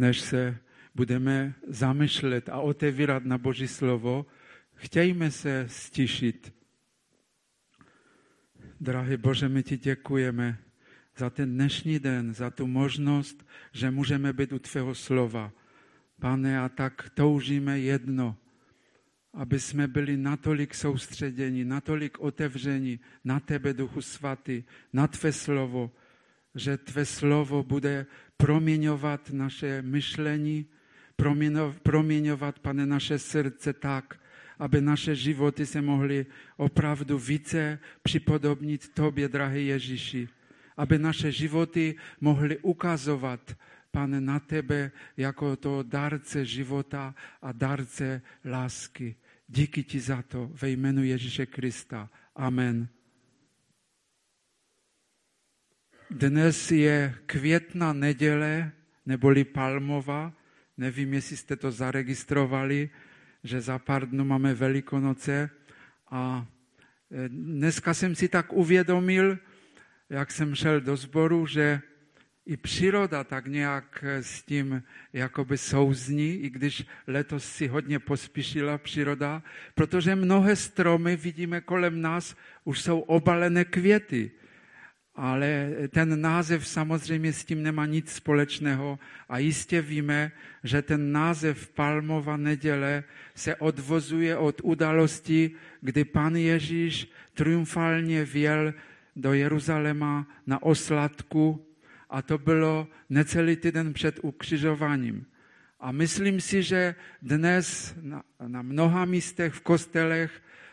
než se budeme zamýšlet a otevírat na Boží slovo, chtějme se stišit. Drahý Bože, my ti děkujeme za ten dnešní den, za tu možnost, že můžeme být u Tvého slova. Pane, a tak toužíme jedno, aby jsme byli natolik soustředěni, natolik otevřeni na Tebe, Duchu Svatý, na Tvé slovo, že Tvé slovo bude proměňovat naše myšlení, proměňovat, pane, naše srdce tak, aby naše životy se mohly opravdu více připodobnit Tobě, drahý Ježíši. Aby naše životy mohly ukazovat, pane, na Tebe jako to darce života a darce lásky. Díky Ti za to ve jménu Ježíše Krista. Amen. Dnes je května neděle, neboli palmova. Nevím, jestli jste to zaregistrovali, že za pár dnů máme Velikonoce. A e, dneska jsem si tak uvědomil, jak jsem šel do sboru, že i příroda tak nějak s tím jakoby souzní, i když letos si hodně pospíšila příroda, protože mnohé stromy vidíme kolem nás, už jsou obalené květy ale ten název samozřejmě s tím nemá nic společného a jistě víme, že ten název Palmova neděle se odvozuje od události, kdy pan Ježíš triumfálně vjel do Jeruzaléma na osladku a to bylo necelý týden před ukřižováním. A myslím si, že dnes na, na mnoha místech v kostelech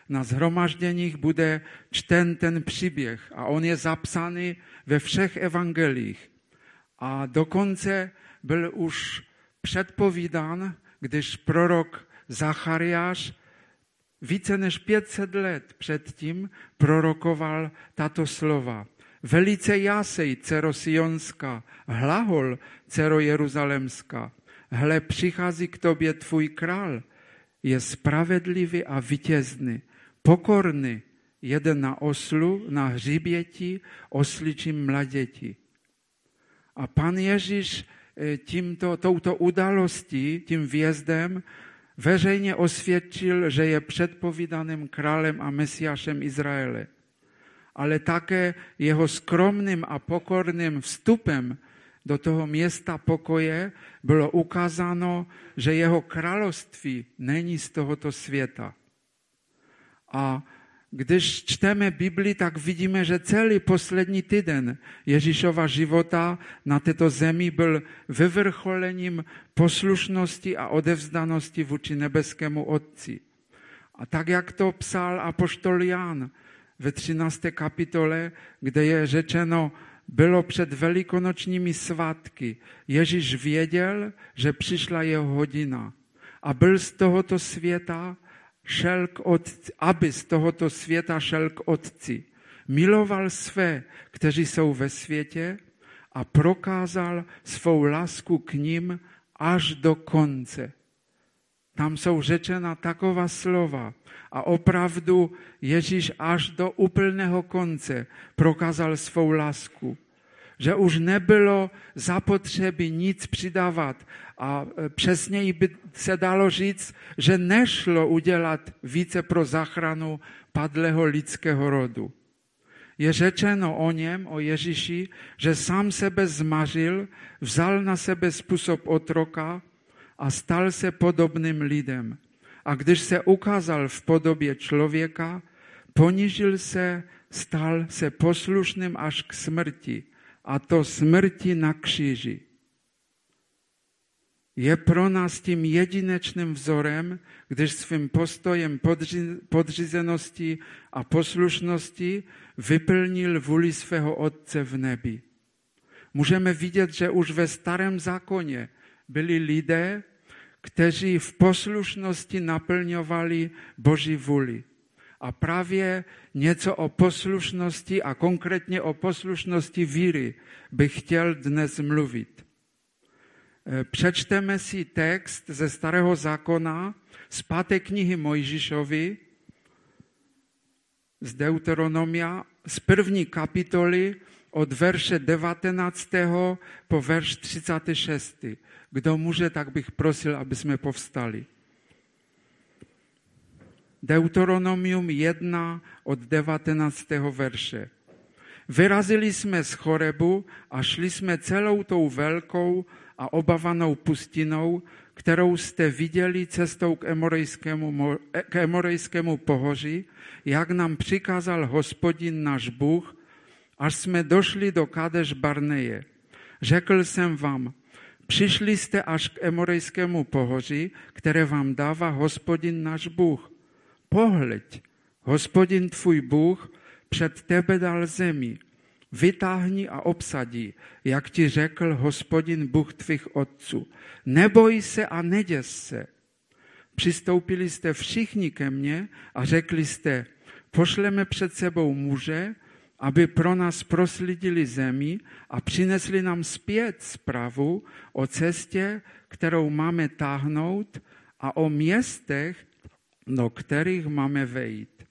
na zhromažděních bude čten ten příběh a on je zapsaný ve všech evangelích. A dokonce byl už předpovídán, když prorok Zachariáš více než 500 let předtím prorokoval tato slova. Velice jásej, dcero Sionská, hlahol, dcero Jeruzalemská. Hle, přichází k tobě tvůj král, je spravedlivý a vítězný, pokorný, jeden na oslu, na hřiběti, osličím mladěti. A pan Ježíš eh, tímto, touto událostí, tím vjezdem, veřejně osvědčil, že je předpovídaným králem a mesiášem Izraele. Ale také jeho skromným a pokorným vstupem do toho města pokoje bylo ukázáno, že jeho království není z tohoto světa. A když čteme Bibli, tak vidíme, že celý poslední týden Ježíšova života na této zemi byl vyvrcholením poslušnosti a odevzdanosti vůči nebeskému Otci. A tak, jak to psal apoštol Jan ve 13. kapitole, kde je řečeno, bylo před velikonočními svátky. Ježíš věděl, že přišla jeho hodina a byl z tohoto světa šel k otci, aby z tohoto světa šel k otci. Miloval své, kteří jsou ve světě a prokázal svou lásku k ním až do konce. Tam jsou řečena taková slova a opravdu Ježíš až do úplného konce prokázal svou lásku že už nebylo zapotřebí nic přidávat. A e, přesněji by se dalo říct, že nešlo udělat více pro záchranu padlého lidského rodu. Je řečeno o něm, o Ježíši, že sám sebe zmařil, vzal na sebe způsob otroka a stal se podobným lidem. A když se ukázal v podobě člověka, ponížil se, stal se poslušným až k smrti a to smrti na kříži. Je pro nás tím jedinečným vzorem, když svým postojem podřízenosti a poslušnosti vyplnil vůli svého Otce v nebi. Můžeme vidět, že už ve starém zákoně byli lidé, kteří v poslušnosti naplňovali Boží vůli. A právě něco o poslušnosti a konkrétně o poslušnosti víry bych chtěl dnes mluvit. E, přečteme si text ze Starého zákona z páté knihy Mojžišovi, z Deuteronomia, z první kapitoly od verše 19. po verš 36. Kdo může, tak bych prosil, aby jsme povstali. Deuteronomium 1 od 19. verše. Vyrazili jsme z Chorebu a šli jsme celou tou velkou a obavanou pustinou, kterou jste viděli cestou k Emorejskému, k Emorejskému pohoří, jak nám přikázal hospodin náš Bůh, až jsme došli do Kadeš Barneje. Řekl jsem vám, přišli jste až k Emorejskému pohoří, které vám dává hospodin náš Bůh. Pohleď, hospodin tvůj Bůh před tebe dal zemi. Vytáhni a obsadí, jak ti řekl hospodin Bůh tvých otců. Neboj se a neděs se. Přistoupili jste všichni ke mně a řekli jste, pošleme před sebou muže, aby pro nás proslidili zemi a přinesli nám zpět zprávu o cestě, kterou máme táhnout a o městech, do kterých máme vejít.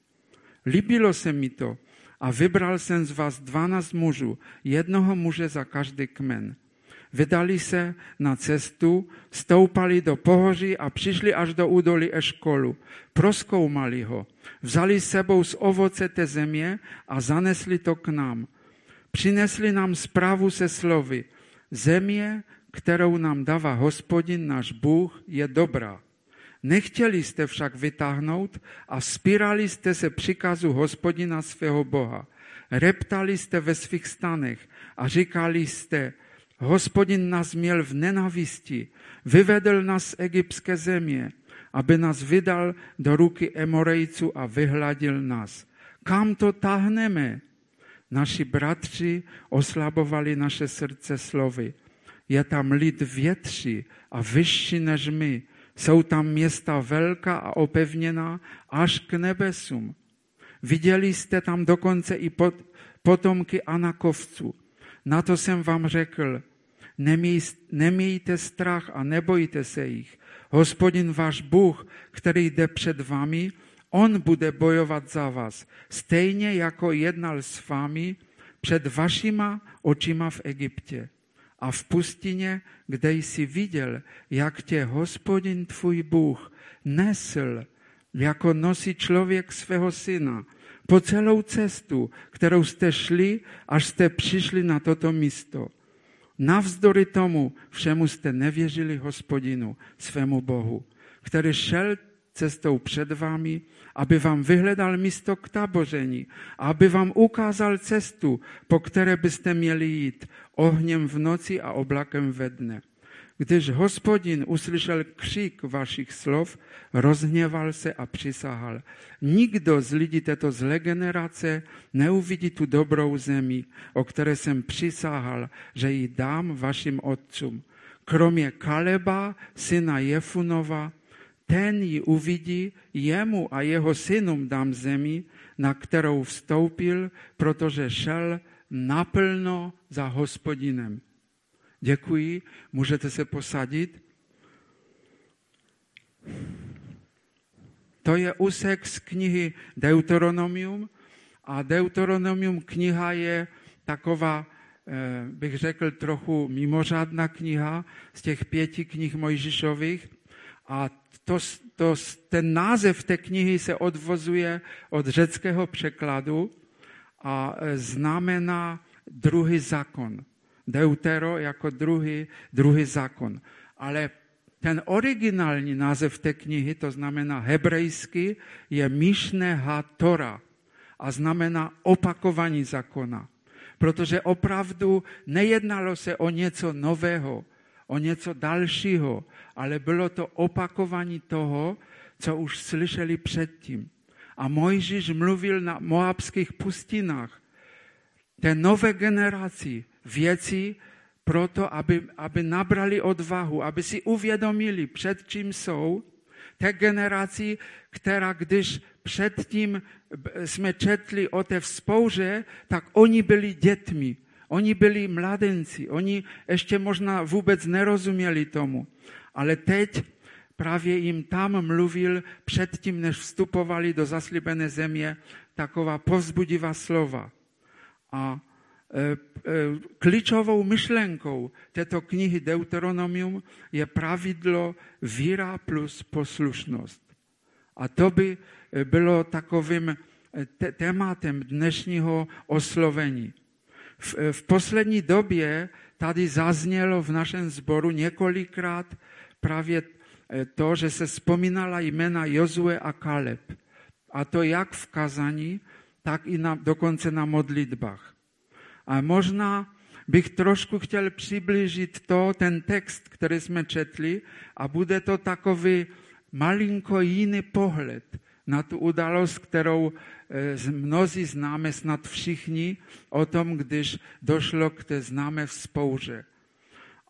Líbilo se mi to a vybral jsem z vás dvanáct mužů, jednoho muže za každý kmen. Vydali se na cestu, stoupali do pohoří a přišli až do údolí Eškolu. Proskoumali ho, vzali sebou z ovoce té země a zanesli to k nám. Přinesli nám zprávu se slovy. Země, kterou nám dává hospodin náš Bůh, je dobrá. Nechtěli jste však vytáhnout a spírali jste se příkazu hospodina svého Boha. Reptali jste ve svých stanech a říkali jste, hospodin nás měl v nenavisti, vyvedl nás z egyptské země, aby nás vydal do ruky Emorejců a vyhladil nás. Kam to táhneme? Naši bratři oslabovali naše srdce slovy. Je tam lid větší a vyšší než my, jsou tam města velká a opevněná až k nebesům. Viděli jste tam dokonce i pot, potomky Anakovců. Na to jsem vám řekl, neměj, nemějte strach a nebojte se jich. Hospodin váš Bůh, který jde před vami, on bude bojovat za vás, stejně jako jednal s vámi před vašima očima v Egyptě a v pustině, kde jsi viděl, jak tě hospodin tvůj Bůh nesl, jako nosí člověk svého syna, po celou cestu, kterou jste šli, až jste přišli na toto místo. Navzdory tomu všemu jste nevěřili hospodinu, svému Bohu, který šel cestou před vámi, aby vám vyhledal místo k taboření, aby vám ukázal cestu, po které byste měli jít, ohněm v noci a oblakem ve dne. Když hospodin uslyšel křik vašich slov, rozhněval se a přisahal. Nikdo z lidí této zlé generace neuvidí tu dobrou zemi, o které jsem přisahal, že ji dám vašim otcům. Kromě Kaleba, syna Jefunova, ten ji uvidí, jemu a jeho synům dám zemi, na kterou vstoupil, protože šel naplno za hospodinem. Děkuji, můžete se posadit. To je úsek z knihy Deuteronomium a Deuteronomium kniha je taková, eh, bych řekl, trochu mimořádná kniha z těch pěti knih Mojžišových a to, to, ten název té knihy se odvozuje od řeckého překladu a e, znamená druhý zákon. Deutero jako druhý, druhý zákon. Ale ten originální název té knihy, to znamená hebrejsky, je Mishne Tora a znamená opakování zákona. Protože opravdu nejednalo se o něco nového, o něco dalšího, ale bylo to opakování toho, co už slyšeli předtím. A Mojžíš mluvil na moabských pustinách. Té nové generaci věcí proto, aby, aby nabrali odvahu, aby si uvědomili, před čím jsou, té generaci, která když předtím jsme četli o té vzpouře, tak oni byli dětmi, oni byli mladenci, oni ještě možná vůbec nerozuměli tomu. Ale teď právě jim tam mluvil předtím, než vstupovali do zaslíbené země, taková povzbudivá slova. A klíčovou myšlenkou této knihy Deuteronomium je pravidlo víra plus poslušnost. A to by bylo takovým tématem dnešního oslovení. V, v poslední době tady zaznělo v našem sboru několikrát právě to, že se vzpomínala jména Jozue a Kaleb. A to jak v kazaní, tak i na, dokonce na modlitbách. A možná bych trošku chtěl přiblížit to, ten text, který jsme četli, a bude to takový malinko jiný pohled na tu událost, kterou e, mnozí známe, snad všichni, o tom, když došlo k té známé vzpouře.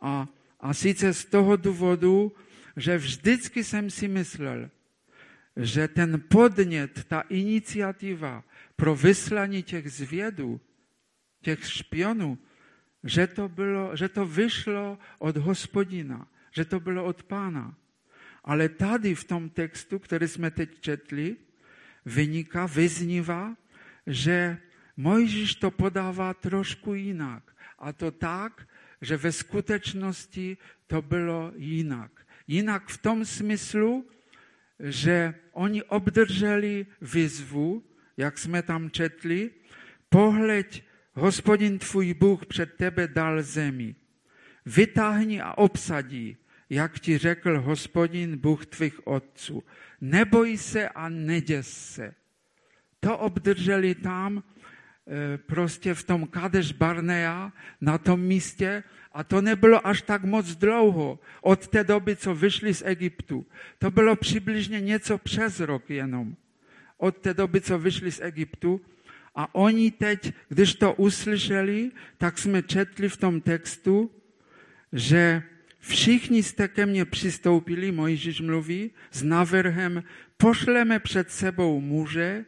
A, a sice z toho důvodu, že vždycky jsem si myslel, že ten podnět, ta iniciativa pro vyslání těch zvědů, těch špionů, že to, bylo, že to vyšlo od hospodina, že to bylo od pána. Ale tady v tom textu, který jsme teď četli, vyniká, vyznívá, že Mojžíš to podává trošku jinak. A to tak, že ve skutečnosti to bylo jinak. Jinak v tom smyslu, že oni obdrželi výzvu, jak jsme tam četli, pohleď, hospodin tvůj Bůh před tebe dal zemi. Vytáhni a obsadí, jak ti řekl hospodin Bůh tvých otců. Neboj se a neděs se. To obdrželi tam e, prostě v tom Kadeš Barnea, na tom místě, a to nebylo až tak moc dlouho od té doby, co vyšli z Egyptu. To bylo přibližně něco přes rok jenom. Od té doby, co vyšli z Egyptu. A oni teď, když to uslyšeli, tak jsme četli v tom textu, že všichni jste ke mně přistoupili, Mojžíš mluví, s návrhem, pošleme před sebou muže,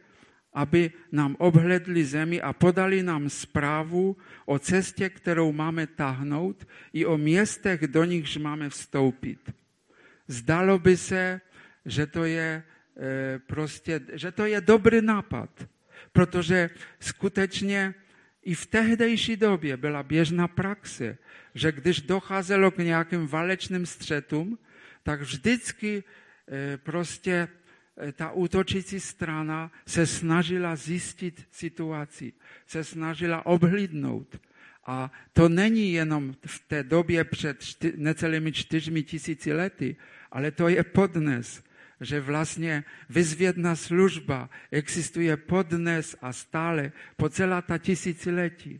aby nám obhledli zemi a podali nám zprávu o cestě, kterou máme tahnout, i o městech, do nichž máme vstoupit. Zdalo by se, že to je e, prostě, že to je dobrý nápad, protože skutečně i v tehdejší době byla běžná praxe, že když docházelo k nějakým válečným střetům, tak vždycky e, prostě ta útočící strana se snažila zjistit situaci, se snažila obhlídnout. A to není jenom v té době před čty, necelými čtyřmi tisíci lety, ale to je podnes, že vlastně vyzvědná služba existuje podnes a stále po celá ta tisíciletí.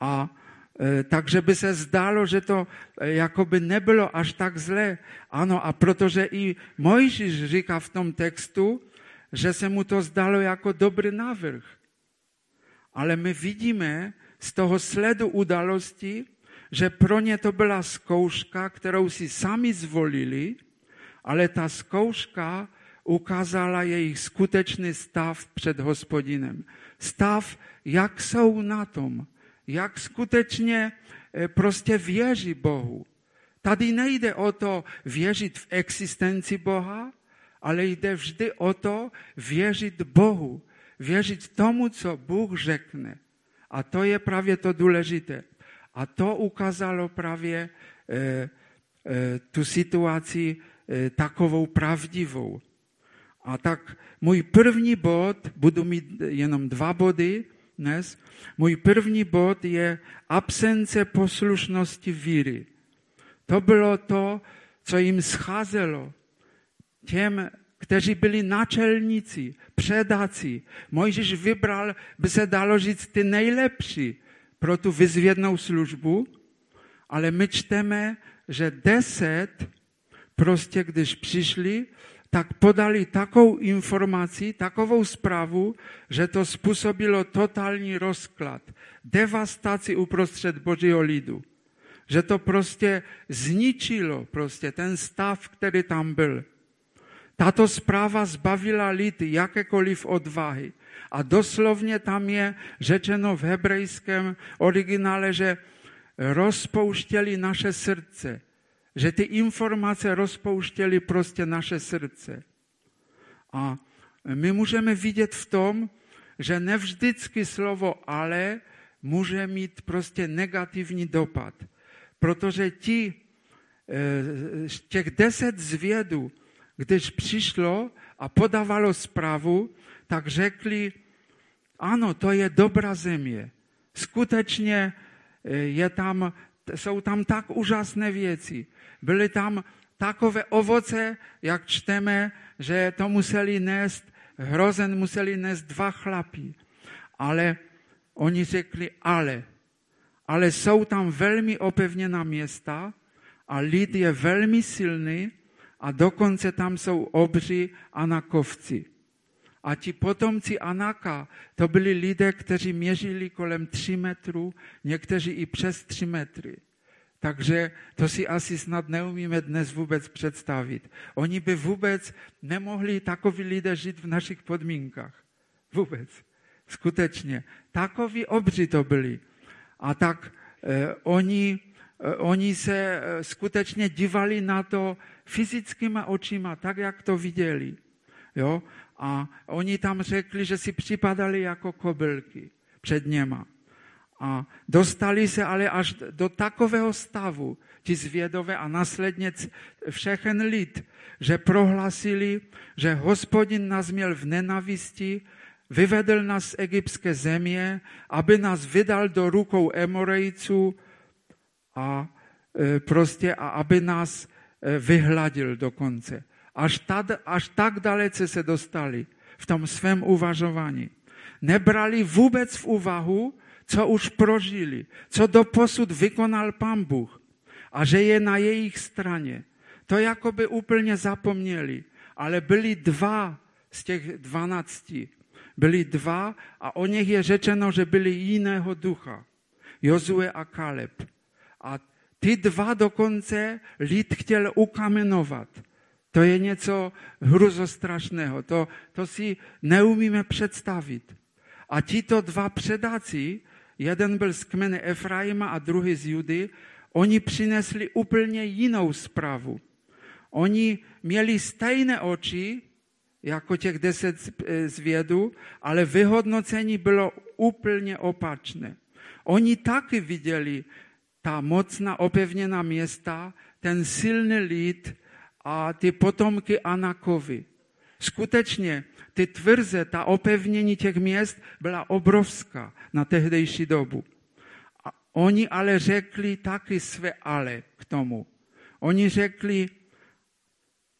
A E, takže by se zdálo, že to e, jakoby nebylo až tak zlé. Ano, a protože i Mojžíš říká v tom textu, že se mu to zdalo jako dobrý návrh. Ale my vidíme z toho sledu udalosti, že pro ně to byla zkouška, kterou si sami zvolili, ale ta zkouška ukázala jejich skutečný stav před hospodinem. Stav, jak jsou na tom jak skutečně e, prostě věří Bohu. Tady nejde o to věřit v existenci Boha, ale jde vždy o to věřit Bohu, věřit tomu, co Bůh řekne. A to je právě to důležité. A to ukázalo právě e, e, tu situaci e, takovou pravdivou. A tak můj první bod, budu mít jenom dva body, dnes. Můj první bod je absence poslušnosti víry. To bylo to, co jim scházelo. Těm, kteří byli náčelníci, předáci. Mojžíš vybral, by se dalo říct, ty nejlepší pro tu vyzvědnou službu, ale my čteme, že deset prostě, když přišli, tak podali takovou informaci, takovou zprávu, že to způsobilo totální rozklad, devastaci uprostřed božího lidu. Že to prostě zničilo prostě ten stav, který tam byl. Tato zpráva zbavila lid jakékoliv odvahy. A doslovně tam je řečeno v hebrejském originále, že rozpouštěli naše srdce že ty informace rozpouštěly prostě naše srdce. A my můžeme vidět v tom, že nevždycky slovo ale může mít prostě negativní dopad. Protože ti, e, těch deset zvědů, když přišlo a podávalo zprávu, tak řekli, ano, to je dobrá země. Skutečně e, je tam, jsou tam tak úžasné věci. Byly tam takové ovoce, jak čteme, že to museli nést, hrozen museli nést dva chlapí. Ale oni řekli, ale, ale jsou tam velmi opevněná města a lid je velmi silný a dokonce tam jsou obři anakovci. A ti potomci Anaka, to byli lidé, kteří měřili kolem 3 metrů, někteří i přes 3 metry. Takže to si asi snad neumíme dnes vůbec představit. Oni by vůbec nemohli takoví lidé žít v našich podmínkách. Vůbec. Skutečně. Takoví obři to byli. A tak eh, oni, eh, oni se eh, skutečně dívali na to fyzickýma očima, tak, jak to viděli. Jo? A oni tam řekli, že si připadali jako kobylky před něma. A dostali se ale až do takového stavu, ti zvědové a následně všechen lid, že prohlásili, že hospodin nás měl v nenavisti, vyvedl nás z egyptské země, aby nás vydal do rukou Emorejců a e, prostě a aby nás e, vyhladil dokonce. Až, tad, až tak dalece se dostali v tom svém uvažování. Nebrali vůbec v úvahu, co už prožili, co doposud vykonal Pán Bůh a že je na jejich straně. To jakoby úplně zapomněli, ale byli dva z těch dvanácti. Byli dva a o nich je řečeno, že byli jiného ducha. Jozue a Kaleb. A ty dva dokonce lid chtěl ukamenovat. To je něco hruzostrašného. To, to si neumíme představit. A tito dva předáci jeden byl z kmene Efraima a druhý z Judy, oni přinesli úplně jinou zprávu. Oni měli stejné oči, jako těch deset zvědů, ale vyhodnocení bylo úplně opačné. Oni taky viděli ta mocná opevněná města, ten silný lid a ty potomky Anakovi. Skutečně ty tvrze, ta opevnění těch měst byla obrovská na tehdejší dobu. A oni ale řekli taky své ale k tomu. Oni řekli,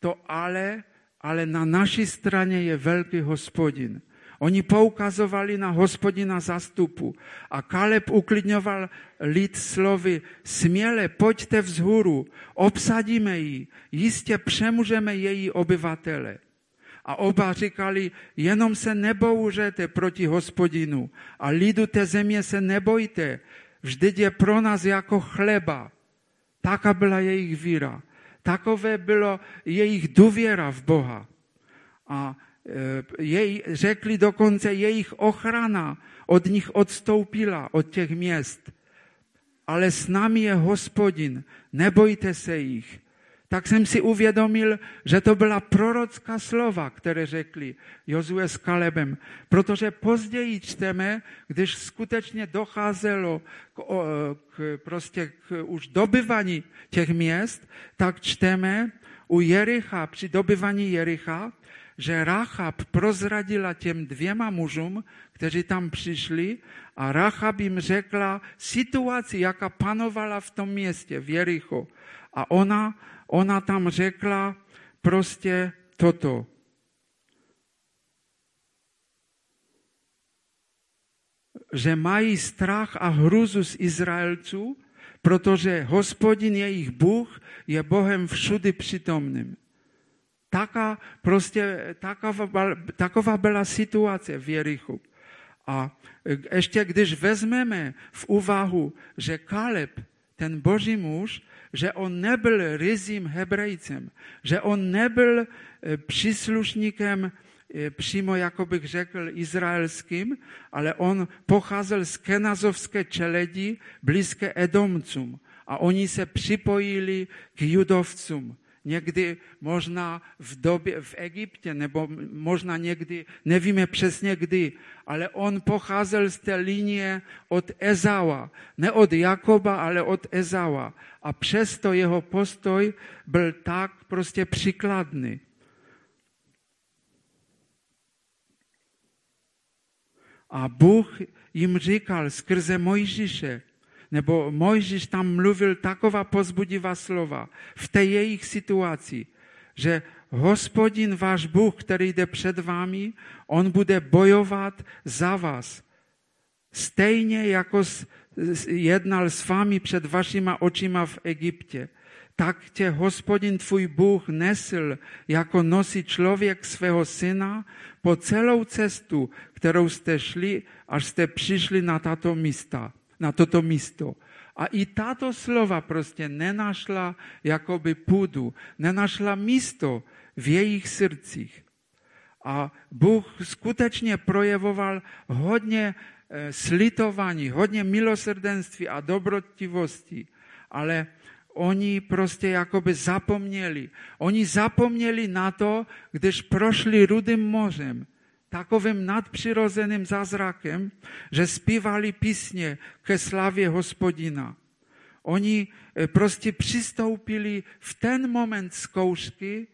to ale, ale na naší straně je velký hospodin. Oni poukazovali na hospodina zastupu a Kaleb uklidňoval lid slovy, směle pojďte vzhůru, obsadíme ji, jistě přemůžeme její obyvatele. A oba říkali, jenom se nebouřete proti hospodinu a lidu té země se nebojte, vždyť je pro nás jako chleba. Taká byla jejich víra. Takové bylo jejich důvěra v Boha. A jej, řekli dokonce, jejich ochrana od nich odstoupila, od těch měst. Ale s námi je hospodin, nebojte se jich tak jsem si uvědomil, že to byla prorocká slova, které řekli Jozue s Kalebem. Protože později čteme, když skutečně docházelo k, k, prostě k už dobyvání těch měst, tak čteme u Jericha, při dobyvání Jericha, že Rachab prozradila těm dvěma mužům, kteří tam přišli a Rachab jim řekla situaci, jaká panovala v tom městě, v Jericho. A ona ona tam řekla prostě toto. Že mají strach a hruzu z Izraelců, protože hospodin jejich Bůh je Bohem všudy přítomným. Taká, prostě, taková, taková byla situace v Jerichu. A ještě když vezmeme v úvahu, že Kaleb, ten boží muž, že on nebyl ryzím hebrejcem, že on nebyl e, příslušníkem e, přímo, jako bych řekl, izraelským, ale on pocházel z kenazovské čeledi blízké Edomcům a oni se připojili k judovcům. Někdy možná v době v Egyptě, nebo možná někdy, nevíme přesně kdy, ale on pocházel z té linie od Ezawa, ne od Jakoba, ale od Ezawa. A přesto jeho postoj byl tak prostě příkladný. A Bůh jim říkal skrze Mojžíše, nebo Mojžíš tam mluvil taková pozbudivá slova v té jejich situaci, že hospodin váš Bůh, který jde před vámi, on bude bojovat za vás. Stejně jako jednal s vámi před vašima očima v Egyptě. Tak tě hospodin tvůj Bůh nesl, jako nosí člověk svého syna po celou cestu, kterou jste šli, až jste přišli na tato místa na toto místo. A i tato slova prostě nenašla jakoby půdu, nenašla místo v jejich srdcích. A Bůh skutečně projevoval hodně e, slitování, hodně milosrdenství a dobrotivosti, ale oni prostě jakoby zapomněli. Oni zapomněli na to, když prošli Rudým mořem takovým nadpřirozeným zázrakem, že zpívali písně ke slavě hospodina. Oni e, prostě přistoupili v ten moment zkoušky,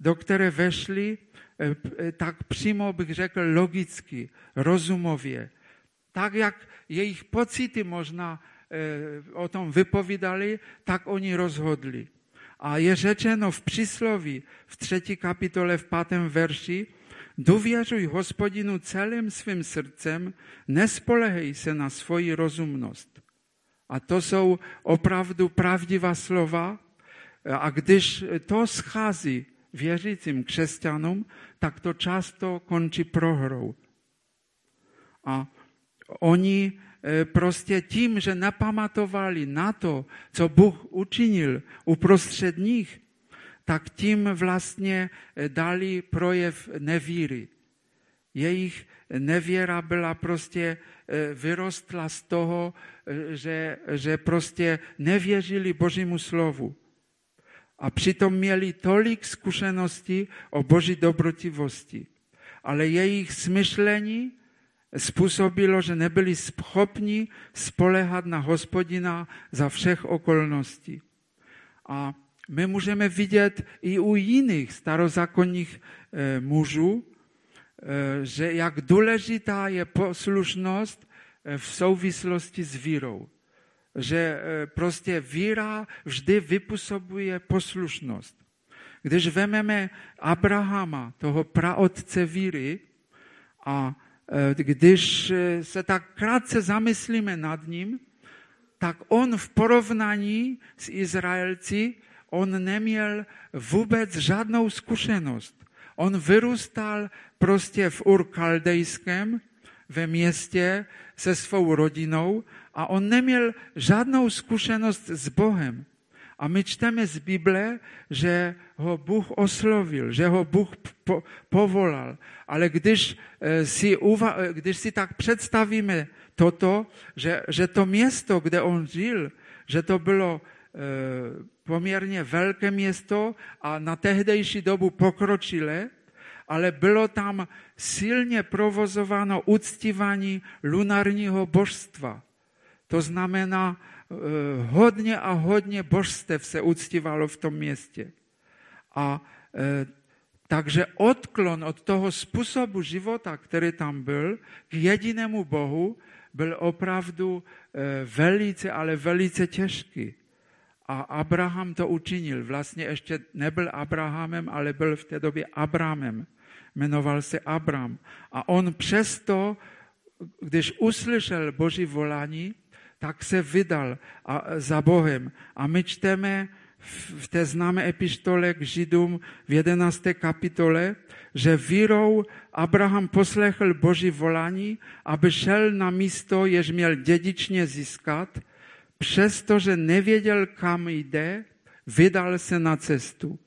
do které vešli, e, e, tak přímo bych řekl logicky, rozumově. Tak, jak jejich pocity možná o tom vypovídali, tak oni rozhodli. A je řečeno v přísloví v třetí kapitole v pátém verši, Důvěřuj hospodinu celým svým srdcem, nespolehej se na svoji rozumnost. A to jsou opravdu pravdivá slova. A když to schází věřícím křesťanům, tak to často končí prohrou. A oni e, prostě tím, že nepamatovali na to, co Bůh učinil uprostřed nich, tak tím vlastně eh, dali projev nevíry. Jejich nevěra byla prostě, eh, vyrostla z toho, eh, že, že prostě nevěřili Božímu slovu. A přitom měli tolik zkušeností o Boží dobrotivosti. Ale jejich smyšlení způsobilo, že nebyli schopni spolehat na hospodina za všech okolností. A my můžeme vidět i u jiných starozákonních e, mužů, e, že jak důležitá je poslušnost e, v souvislosti s vírou. Že prostě víra vždy vypůsobuje poslušnost. Když vememe Abrahama, toho praotce víry, a když se tak krátce zamyslíme nad ním, tak on v porovnání s Izraelci on neměl vůbec žádnou zkušenost. On vyrůstal prostě v Ur Kaldejském, ve městě se svou rodinou a on neměl žádnou zkušenost s Bohem. A my čteme z Bible, že ho Bůh oslovil, že ho Bůh po, povolal. Ale když eh, si, uva, eh, když si tak představíme toto, že, že to město, kde on žil, že to bylo eh, poměrně velké město a na tehdejší dobu pokročilé, ale bylo tam silně provozováno uctívání lunárního božstva. To znamená, eh, hodně a hodně božstev se uctívalo v tom městě. A eh, takže odklon od toho způsobu života, který tam byl, k jedinému Bohu, byl opravdu eh, velice, ale velice těžký. A Abraham to učinil. Vlastně ještě nebyl Abrahamem, ale byl v té době Abramem. Jmenoval se Abram. A on přesto, když uslyšel Boží volání, tak se vydal za Bohem. A my čteme v té známé epištole k Židům v 11. kapitole, že vírou Abraham poslechl Boží volání, aby šel na místo, jež měl dědičně získat – přestože nevěděl, kam jde, vydal se na cestu.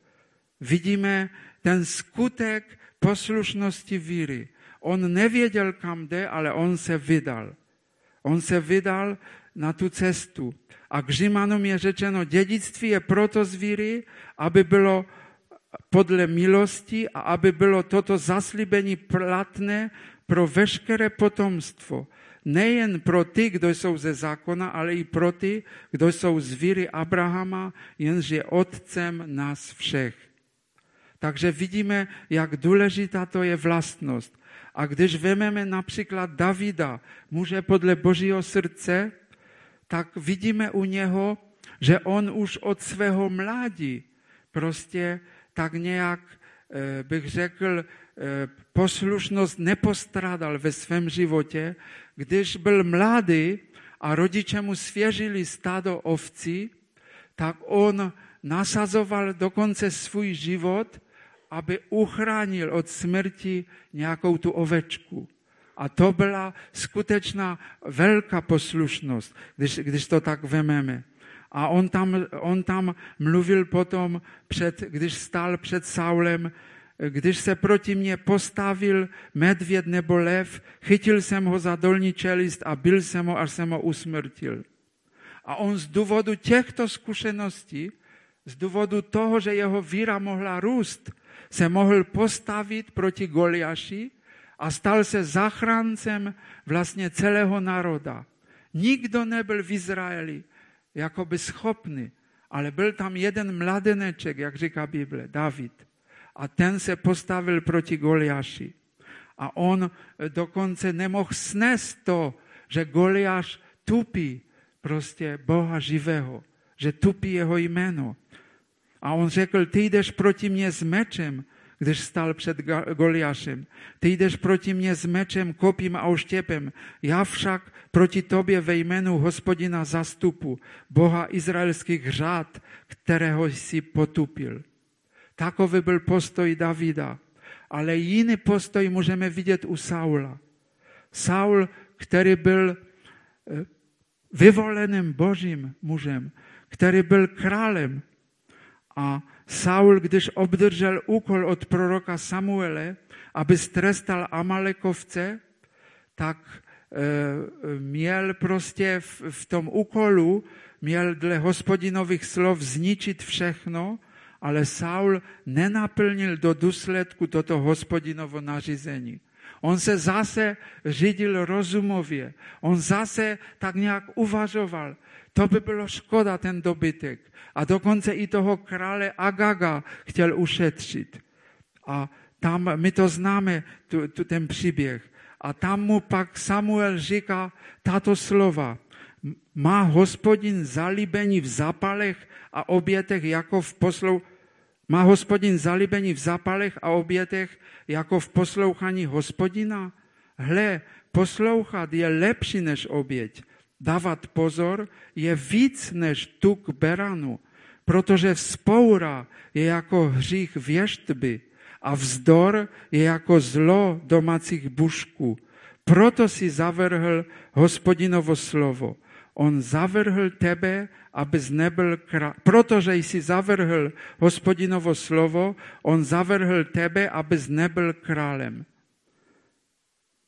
Vidíme ten skutek poslušnosti víry. On nevěděl, kam jde, ale on se vydal. On se vydal na tu cestu. A k Římanům je řečeno, dědictví je proto zvíry, aby bylo podle milosti a aby bylo toto zaslíbení platné pro veškeré potomstvo. Nejen pro ty, kdo jsou ze zákona, ale i pro ty, kdo jsou zvíry Abrahama, jenž je otcem nás všech. Takže vidíme, jak důležitá to je vlastnost. A když vezmeme například Davida, muže podle božího srdce, tak vidíme u něho, že on už od svého mládí prostě tak nějak, eh, bych řekl, eh, poslušnost nepostrádal ve svém životě, když byl mladý a rodiče mu svěřili stádo ovcí, tak on nasazoval dokonce svůj život, aby uchránil od smrti nějakou tu ovečku. A to byla skutečná velká poslušnost, když, když to tak vememe. A on tam, on tam mluvil potom, před, když stál před Saulem, když se proti mně postavil medvěd nebo lev, chytil jsem ho za dolní čelist a byl jsem ho, až jsem ho usmrtil. A on z důvodu těchto zkušeností, z důvodu toho, že jeho víra mohla růst, se mohl postavit proti Goliaši a stal se zachráncem vlastně celého národa. Nikdo nebyl v Izraeli jakoby schopný, ale byl tam jeden mladeneček, jak říká Bible, David. A ten se postavil proti Goliáši. A on dokonce nemohl snést to, že Goliáš tupí prostě Boha živého, že tupí jeho jméno. A on řekl, ty jdeš proti mně s mečem, když stal před Goliášem. Ty jdeš proti mně s mečem, kopím a oštěpem. Já však proti tobě ve jménu hospodina zastupu, Boha izraelských řád, kterého jsi potupil. Takový byl postoj Davida. Ale jiný postoj můžeme vidět u Saula. Saul, který byl eh, vyvoleným božím mužem, který byl králem. A Saul, když obdržel úkol od proroka Samuele, aby strestal Amalekovce, tak e, měl prostě v, v tom úkolu, měl dle hospodinových slov zničit všechno, ale Saul nenaplnil do důsledku toto hospodinovo nařízení. On se zase řídil rozumově. On zase tak nějak uvažoval. To by bylo škoda, ten dobytek. A dokonce i toho krále Agaga chtěl ušetřit. A tam my to známe, tu, tu, ten příběh. A tam mu pak Samuel říká tato slova. Má hospodin zalíbení v zapalech a obětech jako v poslou... Má hospodin zalíbení v zapalech a obětech jako v poslouchání hospodina? Hle, poslouchat je lepší než oběť. Dávat pozor je víc než tuk beranu, protože vzpoura je jako hřích věštby a vzdor je jako zlo domácích bušků. Proto si zavrhl hospodinovo slovo. On zavrhl tebe, abys nebyl král. Protože jsi zavrhl hospodinovo slovo, on zavrhl tebe, abys nebyl králem.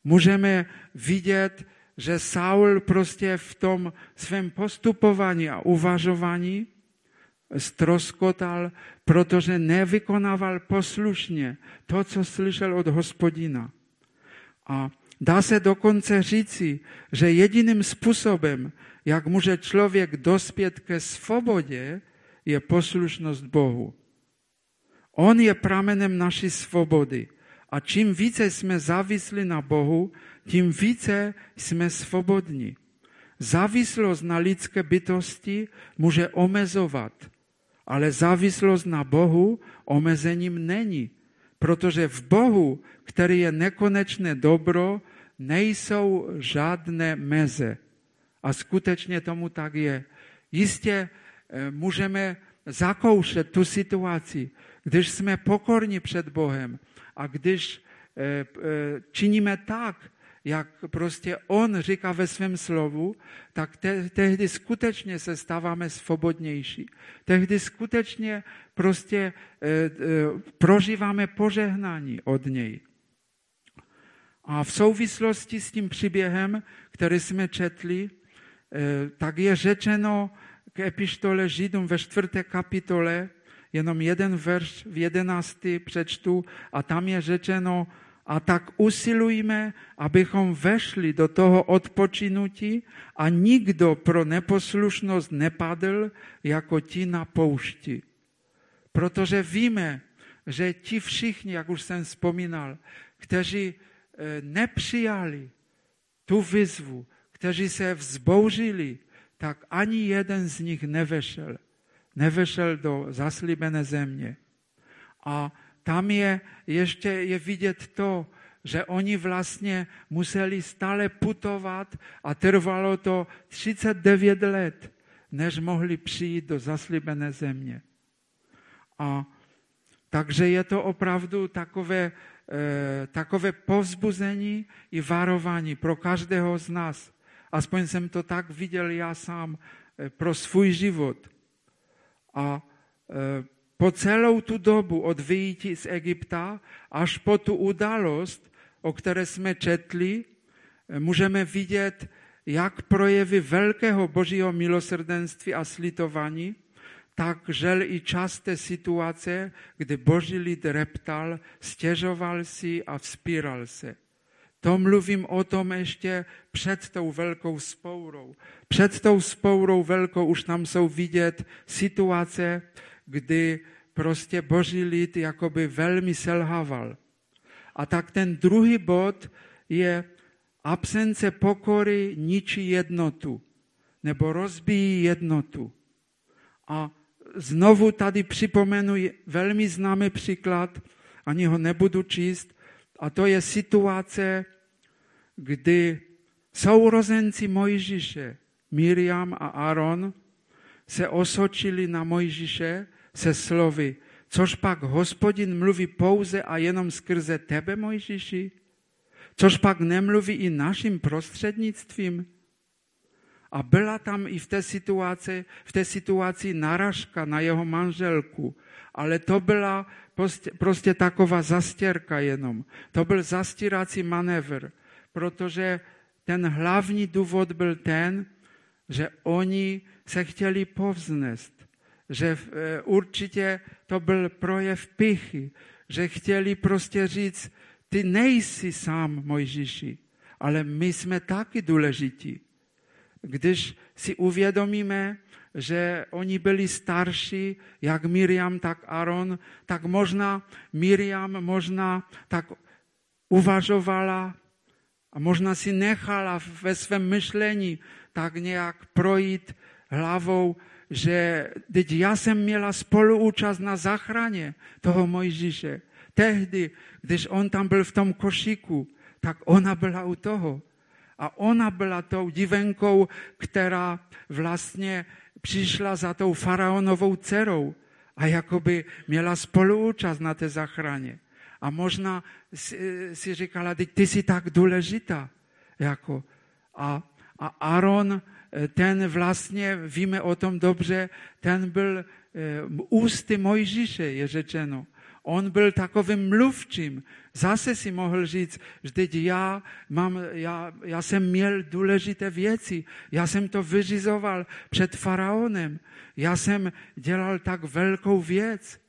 Můžeme vidět, že Saul prostě v tom svém postupování a uvažování stroskotal, protože nevykonával poslušně to, co slyšel od hospodina. A dá se dokonce říci, že jediným způsobem, jak může člověk dospět ke svobodě, je poslušnost Bohu. On je pramenem naší svobody. A čím více jsme závislí na Bohu, tím více jsme svobodní. Závislost na lidské bytosti může omezovat, ale závislost na Bohu omezením není, protože v Bohu, který je nekonečné dobro, nejsou žádné meze. A skutečně tomu tak je. Jistě eh, můžeme zakoušet tu situaci, když jsme pokorní před Bohem a když eh, eh, činíme tak, jak prostě on říká ve svém slovu, tak te, tehdy skutečně se stáváme svobodnější. Tehdy skutečně prostě e, e, prožíváme požehnání od něj. A v souvislosti s tím příběhem, který jsme četli, tak je řečeno k epištole Židům ve čtvrté kapitole, jenom jeden verš v jedenáctý přečtu a tam je řečeno, a tak usilujme, abychom vešli do toho odpočinutí a nikdo pro neposlušnost nepadl jako ti na poušti. Protože víme, že ti všichni, jak už jsem vzpomínal, kteří eh, nepřijali tu výzvu, kteří se vzbouřili, tak ani jeden z nich nevešel. Nevešel do zaslíbené země. A tam je ještě je vidět to, že oni vlastně museli stále putovat a trvalo to 39 let, než mohli přijít do zaslíbené země. A takže je to opravdu takové, eh, takové povzbuzení i varování pro každého z nás. Aspoň jsem to tak viděl já sám eh, pro svůj život. A eh, po celou tu dobu od vyjítí z Egypta až po tu událost, o které jsme četli, můžeme vidět, jak projevy velkého božího milosrdenství a slitování, tak žel i časté situace, kdy boží lid reptal, stěžoval si a vzpíral se. To mluvím o tom ještě před tou velkou spourou. Před tou spourou velkou už tam jsou vidět situace, kdy prostě boží lid jakoby velmi selhával. A tak ten druhý bod je absence pokory ničí jednotu, nebo rozbíjí jednotu. A znovu tady připomenu velmi známý příklad, ani ho nebudu číst, a to je situace, kdy sourozenci Mojžíše, Miriam a Aaron, se osočili na Mojžíše se slovy, což pak hospodin mluví pouze a jenom skrze tebe, Mojžíši? Což pak nemluví i naším prostřednictvím? A byla tam i v té situaci, v té situaci naražka na jeho manželku, ale to byla prostě, prostě taková zastěrka jenom. To byl zastírací manévr, protože ten hlavní důvod byl ten, že oni se chtěli povznést že e, určitě to byl projev pichy, že chtěli prostě říct, ty nejsi sám Mojžíši, ale my jsme taky důležití. Když si uvědomíme, že oni byli starší, jak Miriam, tak Aaron, tak možná Miriam možná tak uvažovala a možná si nechala ve svém myšlení tak nějak projít hlavou, že teď já jsem měla spoluúčast na záchraně toho Mojžíše. Tehdy, když on tam byl v tom košíku, tak ona byla u toho. A ona byla tou divenkou, která vlastně přišla za tou faraonovou dcerou a jakoby měla spoluúčast na té zachraně. A možná si, říkala, teď ty jsi tak důležitá. Jako. A, a Aaron ten vlastně, víme o tom dobře, ten byl eh, ústy Mojžíše, je řečeno. On byl takovým mluvčím. Zase si mohl říct, teď já, mám, já, já jsem měl důležité věci. Já jsem to vyřizoval před faraonem. Já jsem dělal tak velkou věc.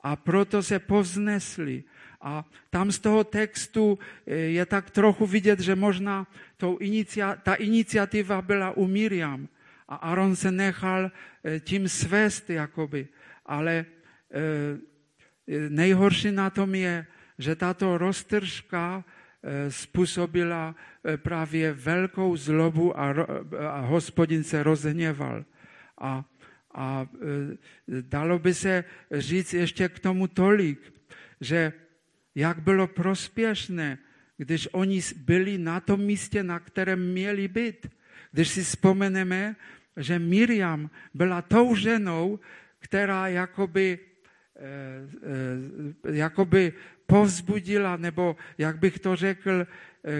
A proto se povznesli. A tam z toho textu eh, je tak trochu vidět, že možná tou inicia, ta iniciativa byla u Miriam a Aaron se nechal eh, tím svést jakoby. Ale eh, nejhorší na tom je, že tato roztržka způsobila právě velkou zlobu a, a hospodin se rozhněval. A, a dalo by se říct ještě k tomu tolik, že jak bylo prospěšné, když oni byli na tom místě, na kterém měli být. Když si vzpomeneme, že Miriam byla tou ženou, která jakoby jakoby povzbudila, nebo jak bych to řekl,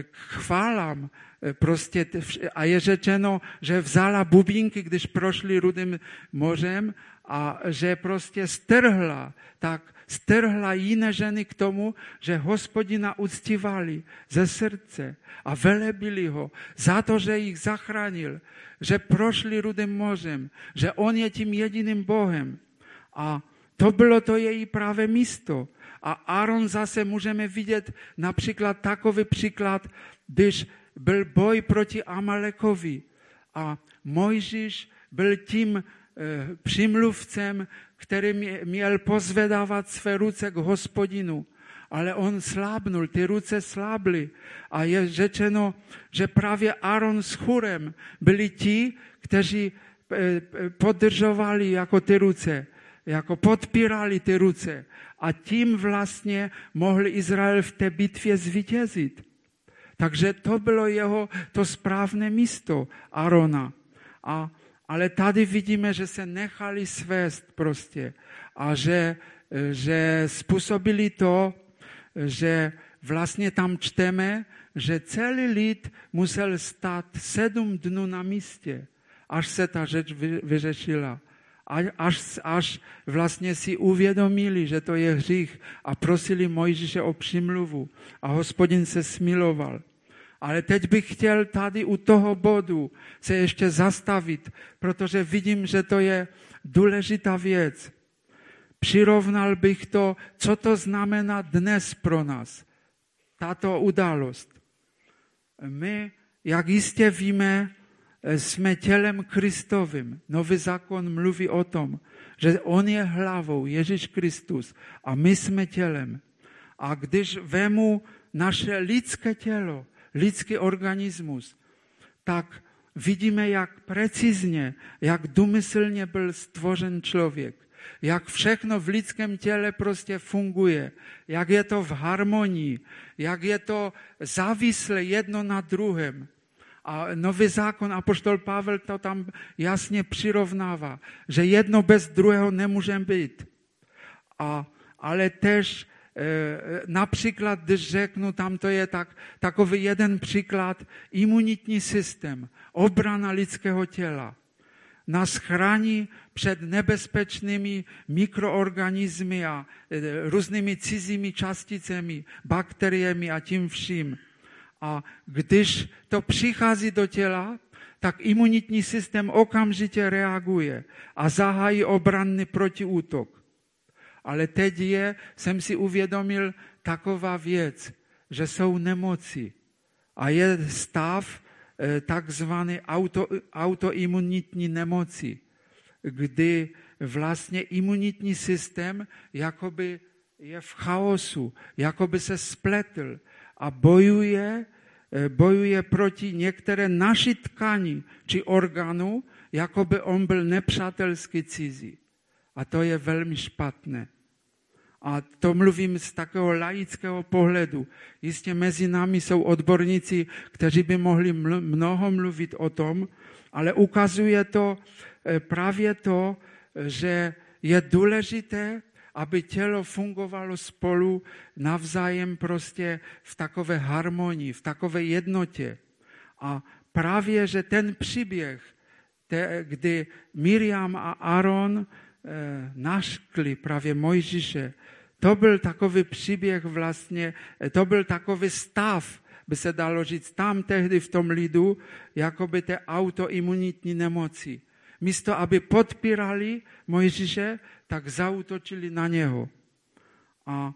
k chválám. Prostě, a je řečeno, že vzala bubínky, když prošli Rudým mořem a že prostě strhla, tak strhla jiné ženy k tomu, že hospodina uctívali ze srdce a velebili ho za to, že jich zachránil, že prošli Rudým mořem, že on je tím jediným Bohem. A to bylo to její pravé místo. A Aaron zase můžeme vidět například takový příklad, když byl boj proti Amalekovi a Mojžíš byl tím e, přimluvcem, který měl pozvedávat své ruce k hospodinu. Ale on slábnul, ty ruce slábly. A je řečeno, že právě Aaron s Churem byli ti, kteří e, podržovali jako ty ruce, jako podpírali ty ruce a tím vlastně mohl Izrael v té bitvě zvítězit. Takže to bylo jeho to správné místo Arona. A, ale tady vidíme, že se nechali svést prostě a že, že způsobili to, že vlastně tam čteme, že celý lid musel stát sedm dnů na místě, až se ta řeč vyřešila až, až vlastně si uvědomili, že to je hřích a prosili Mojžíše o přimluvu a hospodin se smiloval. Ale teď bych chtěl tady u toho bodu se ještě zastavit, protože vidím, že to je důležitá věc. Přirovnal bych to, co to znamená dnes pro nás, tato událost. My, jak jistě víme, jsme tělem Kristovým. Nový zákon mluví o tom, že On je hlavou, Ježíš Kristus, a my jsme tělem. A když vemu naše lidské tělo, lidský organismus, tak vidíme, jak precizně, jak důmyslně byl stvořen člověk. Jak všechno v lidském těle prostě funguje, jak je to v harmonii, jak je to závislé jedno na druhém. A nový zákon, apoštol Pavel to tam jasně přirovnává, že jedno bez druhého nemůže být. A, ale tež e, například, když řeknu, tam to je tak, takový jeden příklad, imunitní systém, obrana lidského těla nás chrání před nebezpečnými mikroorganismy a e, různými cizími částicemi, bakteriemi a tím vším. A když to přichází do těla, tak imunitní systém okamžitě reaguje a zahájí obranný protiútok. Ale teď je, jsem si uvědomil taková věc, že jsou nemoci a je stav eh, takzvané auto, autoimunitní nemoci, kdy vlastně imunitní systém jakoby je v chaosu, jakoby se spletl, a bojuje, e, bojuje proti některé naší tkani či orgánu, jako by on byl nepřátelsky cizí. A to je velmi špatné. A to mluvím z takového laického pohledu. Jistě mezi námi jsou odborníci, kteří by mohli mnoho mluvit o tom, ale ukazuje to e, právě to, že je důležité aby tělo fungovalo spolu navzájem prostě v takové harmonii, v takové jednotě. A právě, že ten příběh, te, kdy Miriam a Aaron eh, naškli právě Mojžíše, to byl takový příběh vlastně, to byl takový stav, by se dalo říct, tam tehdy v tom lidu, jakoby té autoimunitní nemoci. Místo, aby podpírali Mojžíše, tak zautočili na něho. A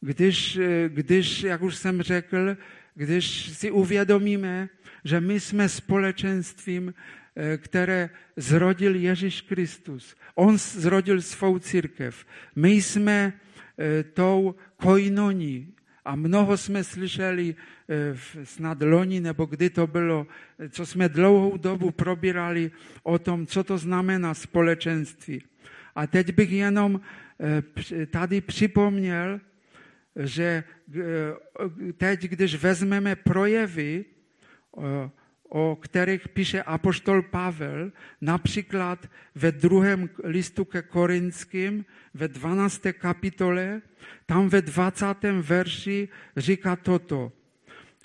když, když, jak už jsem řekl, když si uvědomíme, že my jsme společenstvím, které zrodil Ježíš Kristus. On zrodil svou církev. My jsme eh, tou koinoní, a mnoho jsme slyšeli e, snad loni, nebo kdy to bylo, co jsme dlouhou dobu probírali o tom, co to znamená společenství. A teď bych jenom e, tady připomněl, že e, teď, když vezmeme projevy o kterých píše apoštol Pavel, například ve druhém listu ke Korinským, ve 12. kapitole, tam ve 20. verši říká toto.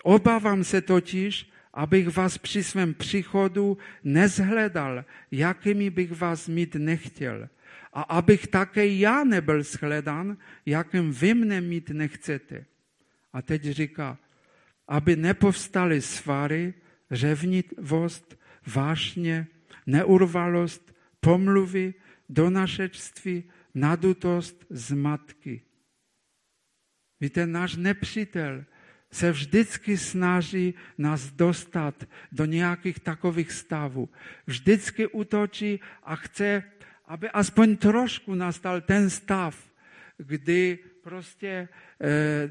Obávám se totiž, abych vás při svém příchodu nezhledal, jakými bych vás mít nechtěl. A abych také já nebyl shledan, jakým vy mne mít nechcete. A teď říká, aby nepovstaly svary, řevnivost, vášně, neurvalost, pomluvy, donašectví, nadutost, zmatky. Víte, náš nepřítel se vždycky snaží nás dostat do nějakých takových stavů. Vždycky útočí a chce, aby aspoň trošku nastal ten stav, kdy prostě e,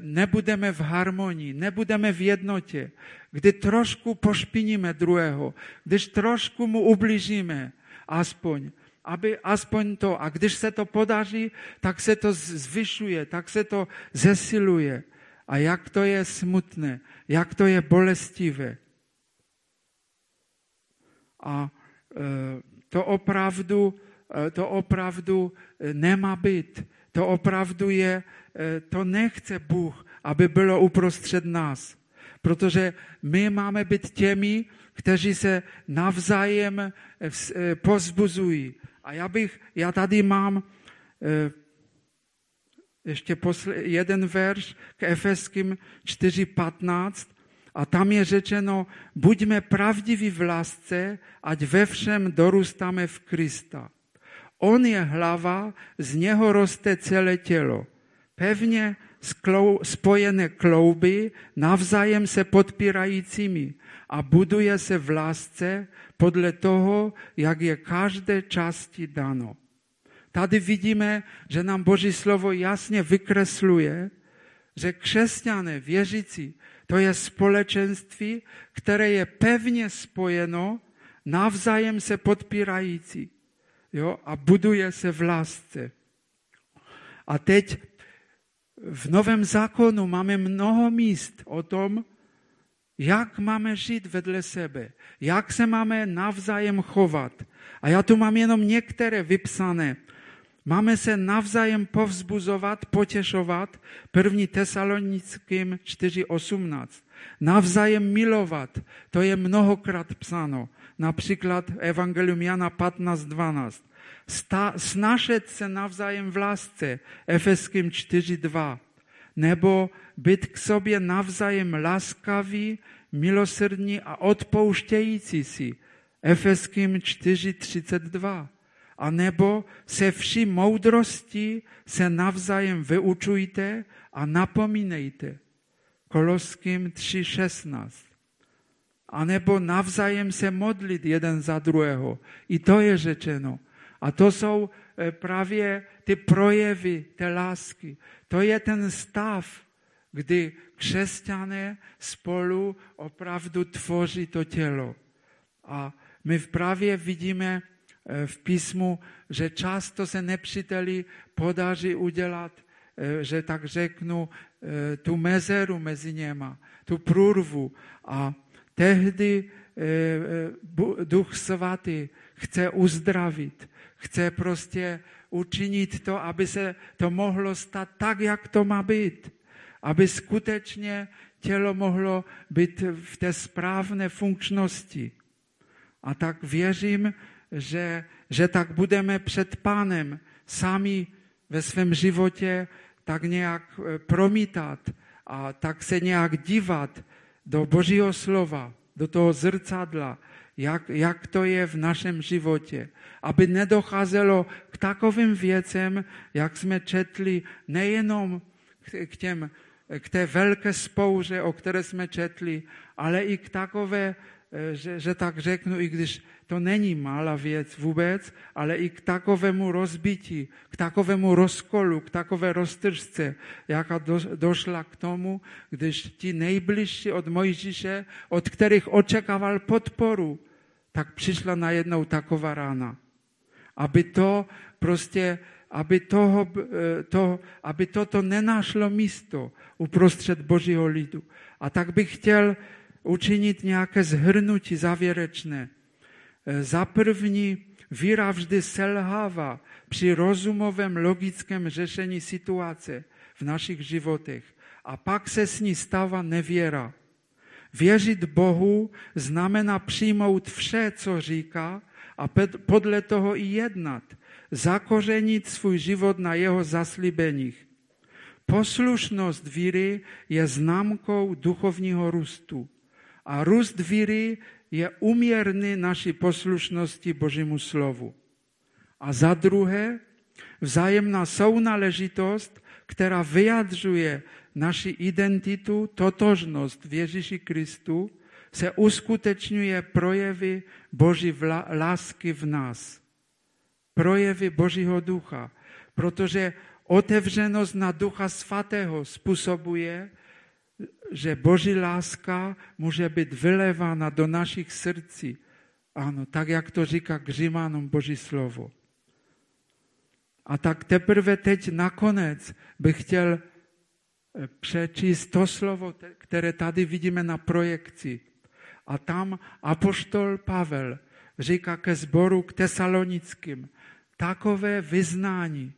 nebudeme v harmonii, nebudeme v jednotě, kdy trošku pošpiníme druhého, když trošku mu ublížíme, aspoň, aby aspoň to, a když se to podaří, tak se to zvyšuje, tak se to zesiluje. A jak to je smutné, jak to je bolestivé. A e, to opravdu, e, to opravdu nemá být. To opravdu je, to nechce Bůh, aby bylo uprostřed nás. Protože my máme být těmi, kteří se navzájem pozbuzují. A já bych, já tady mám ještě posle, jeden verš k Efeským 4.15 a tam je řečeno, buďme pravdiví v lásce, ať ve všem dorůstáme v Krista. On je hlava, z něho roste celé tělo. Pevně spojené klouby, navzájem se podpírajícími a buduje se v lásce podle toho, jak je každé části dano. Tady vidíme, že nám Boží slovo jasně vykresluje, že křesťané, věřící, to je společenství, které je pevně spojeno, navzájem se podpírající jo, a buduje se v lásce. A teď v Novém zákonu máme mnoho míst o tom, jak máme žít vedle sebe, jak se máme navzájem chovat. A já tu mám jenom některé vypsané. Máme se navzájem povzbuzovat, potěšovat. První Tesalonickým 4.18. Navzájem milovat. To je mnohokrát psáno. Například Evangelium Jana 15.12. Snašet se navzájem v lásce. Efeským 4.2. Nebo být k sobě navzájem laskaví, milosrdní a odpouštějící si. Efeským 4.32 a nebo se vší moudrosti se navzájem vyučujte a napomínejte. Koloským 3.16. A nebo navzájem se modlit jeden za druhého. I to je řečeno. A to jsou e, právě ty projevy té lásky. To je ten stav, kdy křesťané spolu opravdu tvoří to tělo. A my právě vidíme E, v písmu, že často se nepříteli podaří udělat, e, že tak řeknu, tu mezeru mezi něma, tu průrvu. A tehdy Duch Svatý chce uzdravit, chce prostě učinit to, aby se to mohlo stát tak, jak to má být. Aby skutečně tělo mohlo být v té správné funkčnosti. A tak věřím, že, že tak budeme před pánem sami ve svém životě tak nějak e, promítat a tak se nějak dívat do Božího slova, do toho zrcadla, jak, jak to je v našem životě. Aby nedocházelo k takovým věcem, jak jsme četli, nejenom k, těm, k té velké spouře, o které jsme četli, ale i k takové, e, že, že tak řeknu, i když to není malá věc vůbec, ale i k takovému rozbití, k takovému rozkolu, k takové roztržce, jaká do, došla k tomu, když ti nejbližší od Mojžíše, od kterých očekával podporu, tak přišla najednou taková rána. Aby to prostě, aby, toho, to, aby toto nenašlo místo uprostřed Božího lidu. A tak bych chtěl učinit nějaké zhrnutí závěrečné. E, za první, víra vždy selhává při rozumovém logickém řešení situace v našich životech a pak se s ní stává nevěra. Věřit Bohu znamená přijmout vše, co říká a podle toho i jednat, zakořenit svůj život na jeho zaslíbeních. Poslušnost víry je známkou duchovního růstu. A růst víry je uměrný naší poslušnosti Božímu slovu. A za druhé, vzájemná sounáležitost, která vyjadřuje naši identitu, totožnost v Ježíši Kristu, se uskutečňuje projevy Boží lásky v nás. Projevy Božího ducha. Protože otevřenost na Ducha Svatého způsobuje, že Boží láska může být vylevána do našich srdcí. Ano, tak jak to říká k Římanům Boží slovo. A tak teprve teď nakonec bych chtěl přečíst to slovo, které tady vidíme na projekci. A tam apoštol Pavel říká ke sboru k tesalonickým takové vyznání.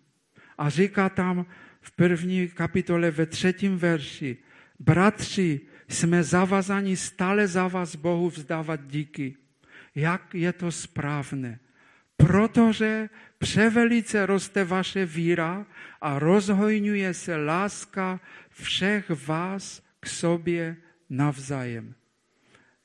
A říká tam v první kapitole ve třetím verši, Bratři, jsme zavazaní stále za vás Bohu vzdávat díky. Jak je to správné? Protože převelice roste vaše víra a rozhojňuje se láska všech vás k sobě navzájem.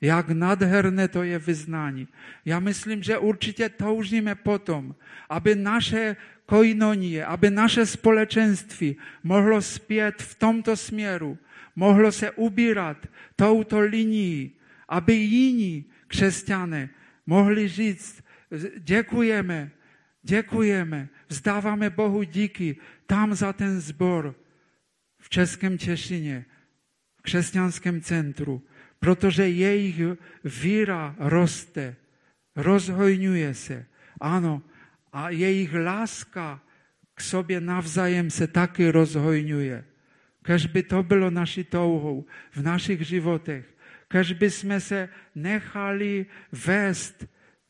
Jak nadherné to je vyznání. Já myslím, že určitě toužíme potom, aby naše koinonie, aby naše společenství mohlo zpět v tomto směru, mohlo se ubírat touto linií, aby jiní křesťané mohli říct, děkujeme, děkujeme, vzdáváme Bohu díky tam za ten zbor v Českém Češině, v křesťanském centru, protože jejich víra roste, rozhojňuje se. Ano, a jejich láska k sobě navzájem se taky rozhojňuje. Kež by to bylo naší touhou v našich životech. Kež by jsme se nechali vést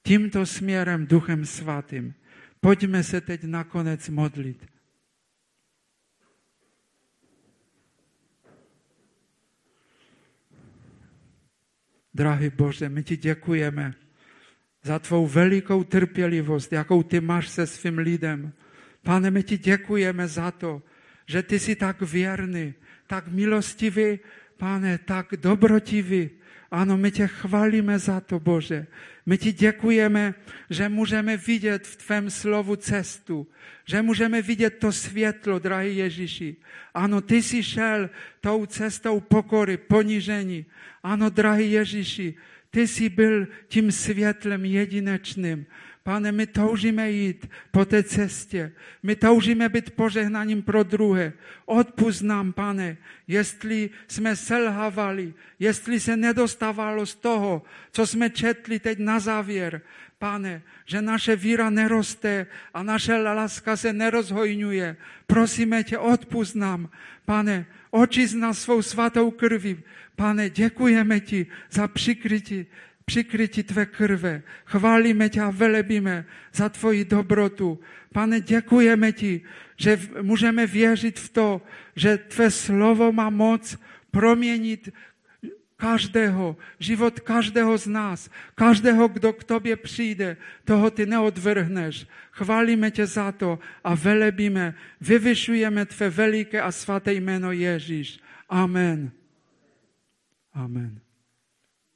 tímto směrem Duchem Svatým. Pojďme se teď nakonec modlit. Drahý Bože, my ti děkujeme za tvou velikou trpělivost, jakou ty máš se svým lidem. Pane, my ti děkujeme za to, že ty jsi tak věrný, tak milostivý, pane, tak dobrotivý. Ano, my tě chválíme za to, Bože. My ti děkujeme, že můžeme vidět v tvém slovu cestu, že můžeme vidět to světlo, drahý Ježíši. Ano, ty jsi šel tou cestou pokory, ponížení. Ano, drahý Ježíši, ty jsi byl tím světlem jedinečným. Pane, my toužíme jít po té cestě. My toužíme být požehnaním pro druhé. Odpust nám, pane, jestli jsme selhávali, jestli se nedostávalo z toho, co jsme četli teď na závěr. Pane, že naše víra neroste a naše láska se nerozhojňuje. Prosíme tě, odpust nám. Pane, očist nás svou svatou krví. Pane, děkujeme ti za přikrytí přikrytí tvé krve. Chválíme tě a velebíme za tvoji dobrotu. Pane, děkujeme ti, že můžeme věřit v to, že tvé slovo má moc proměnit každého, život každého z nás, každého, kdo k tobě přijde, toho ty neodvrhneš. Chválíme tě za to a velebíme, vyvyšujeme tvé veliké a svaté jméno Ježíš. Amen. Amen.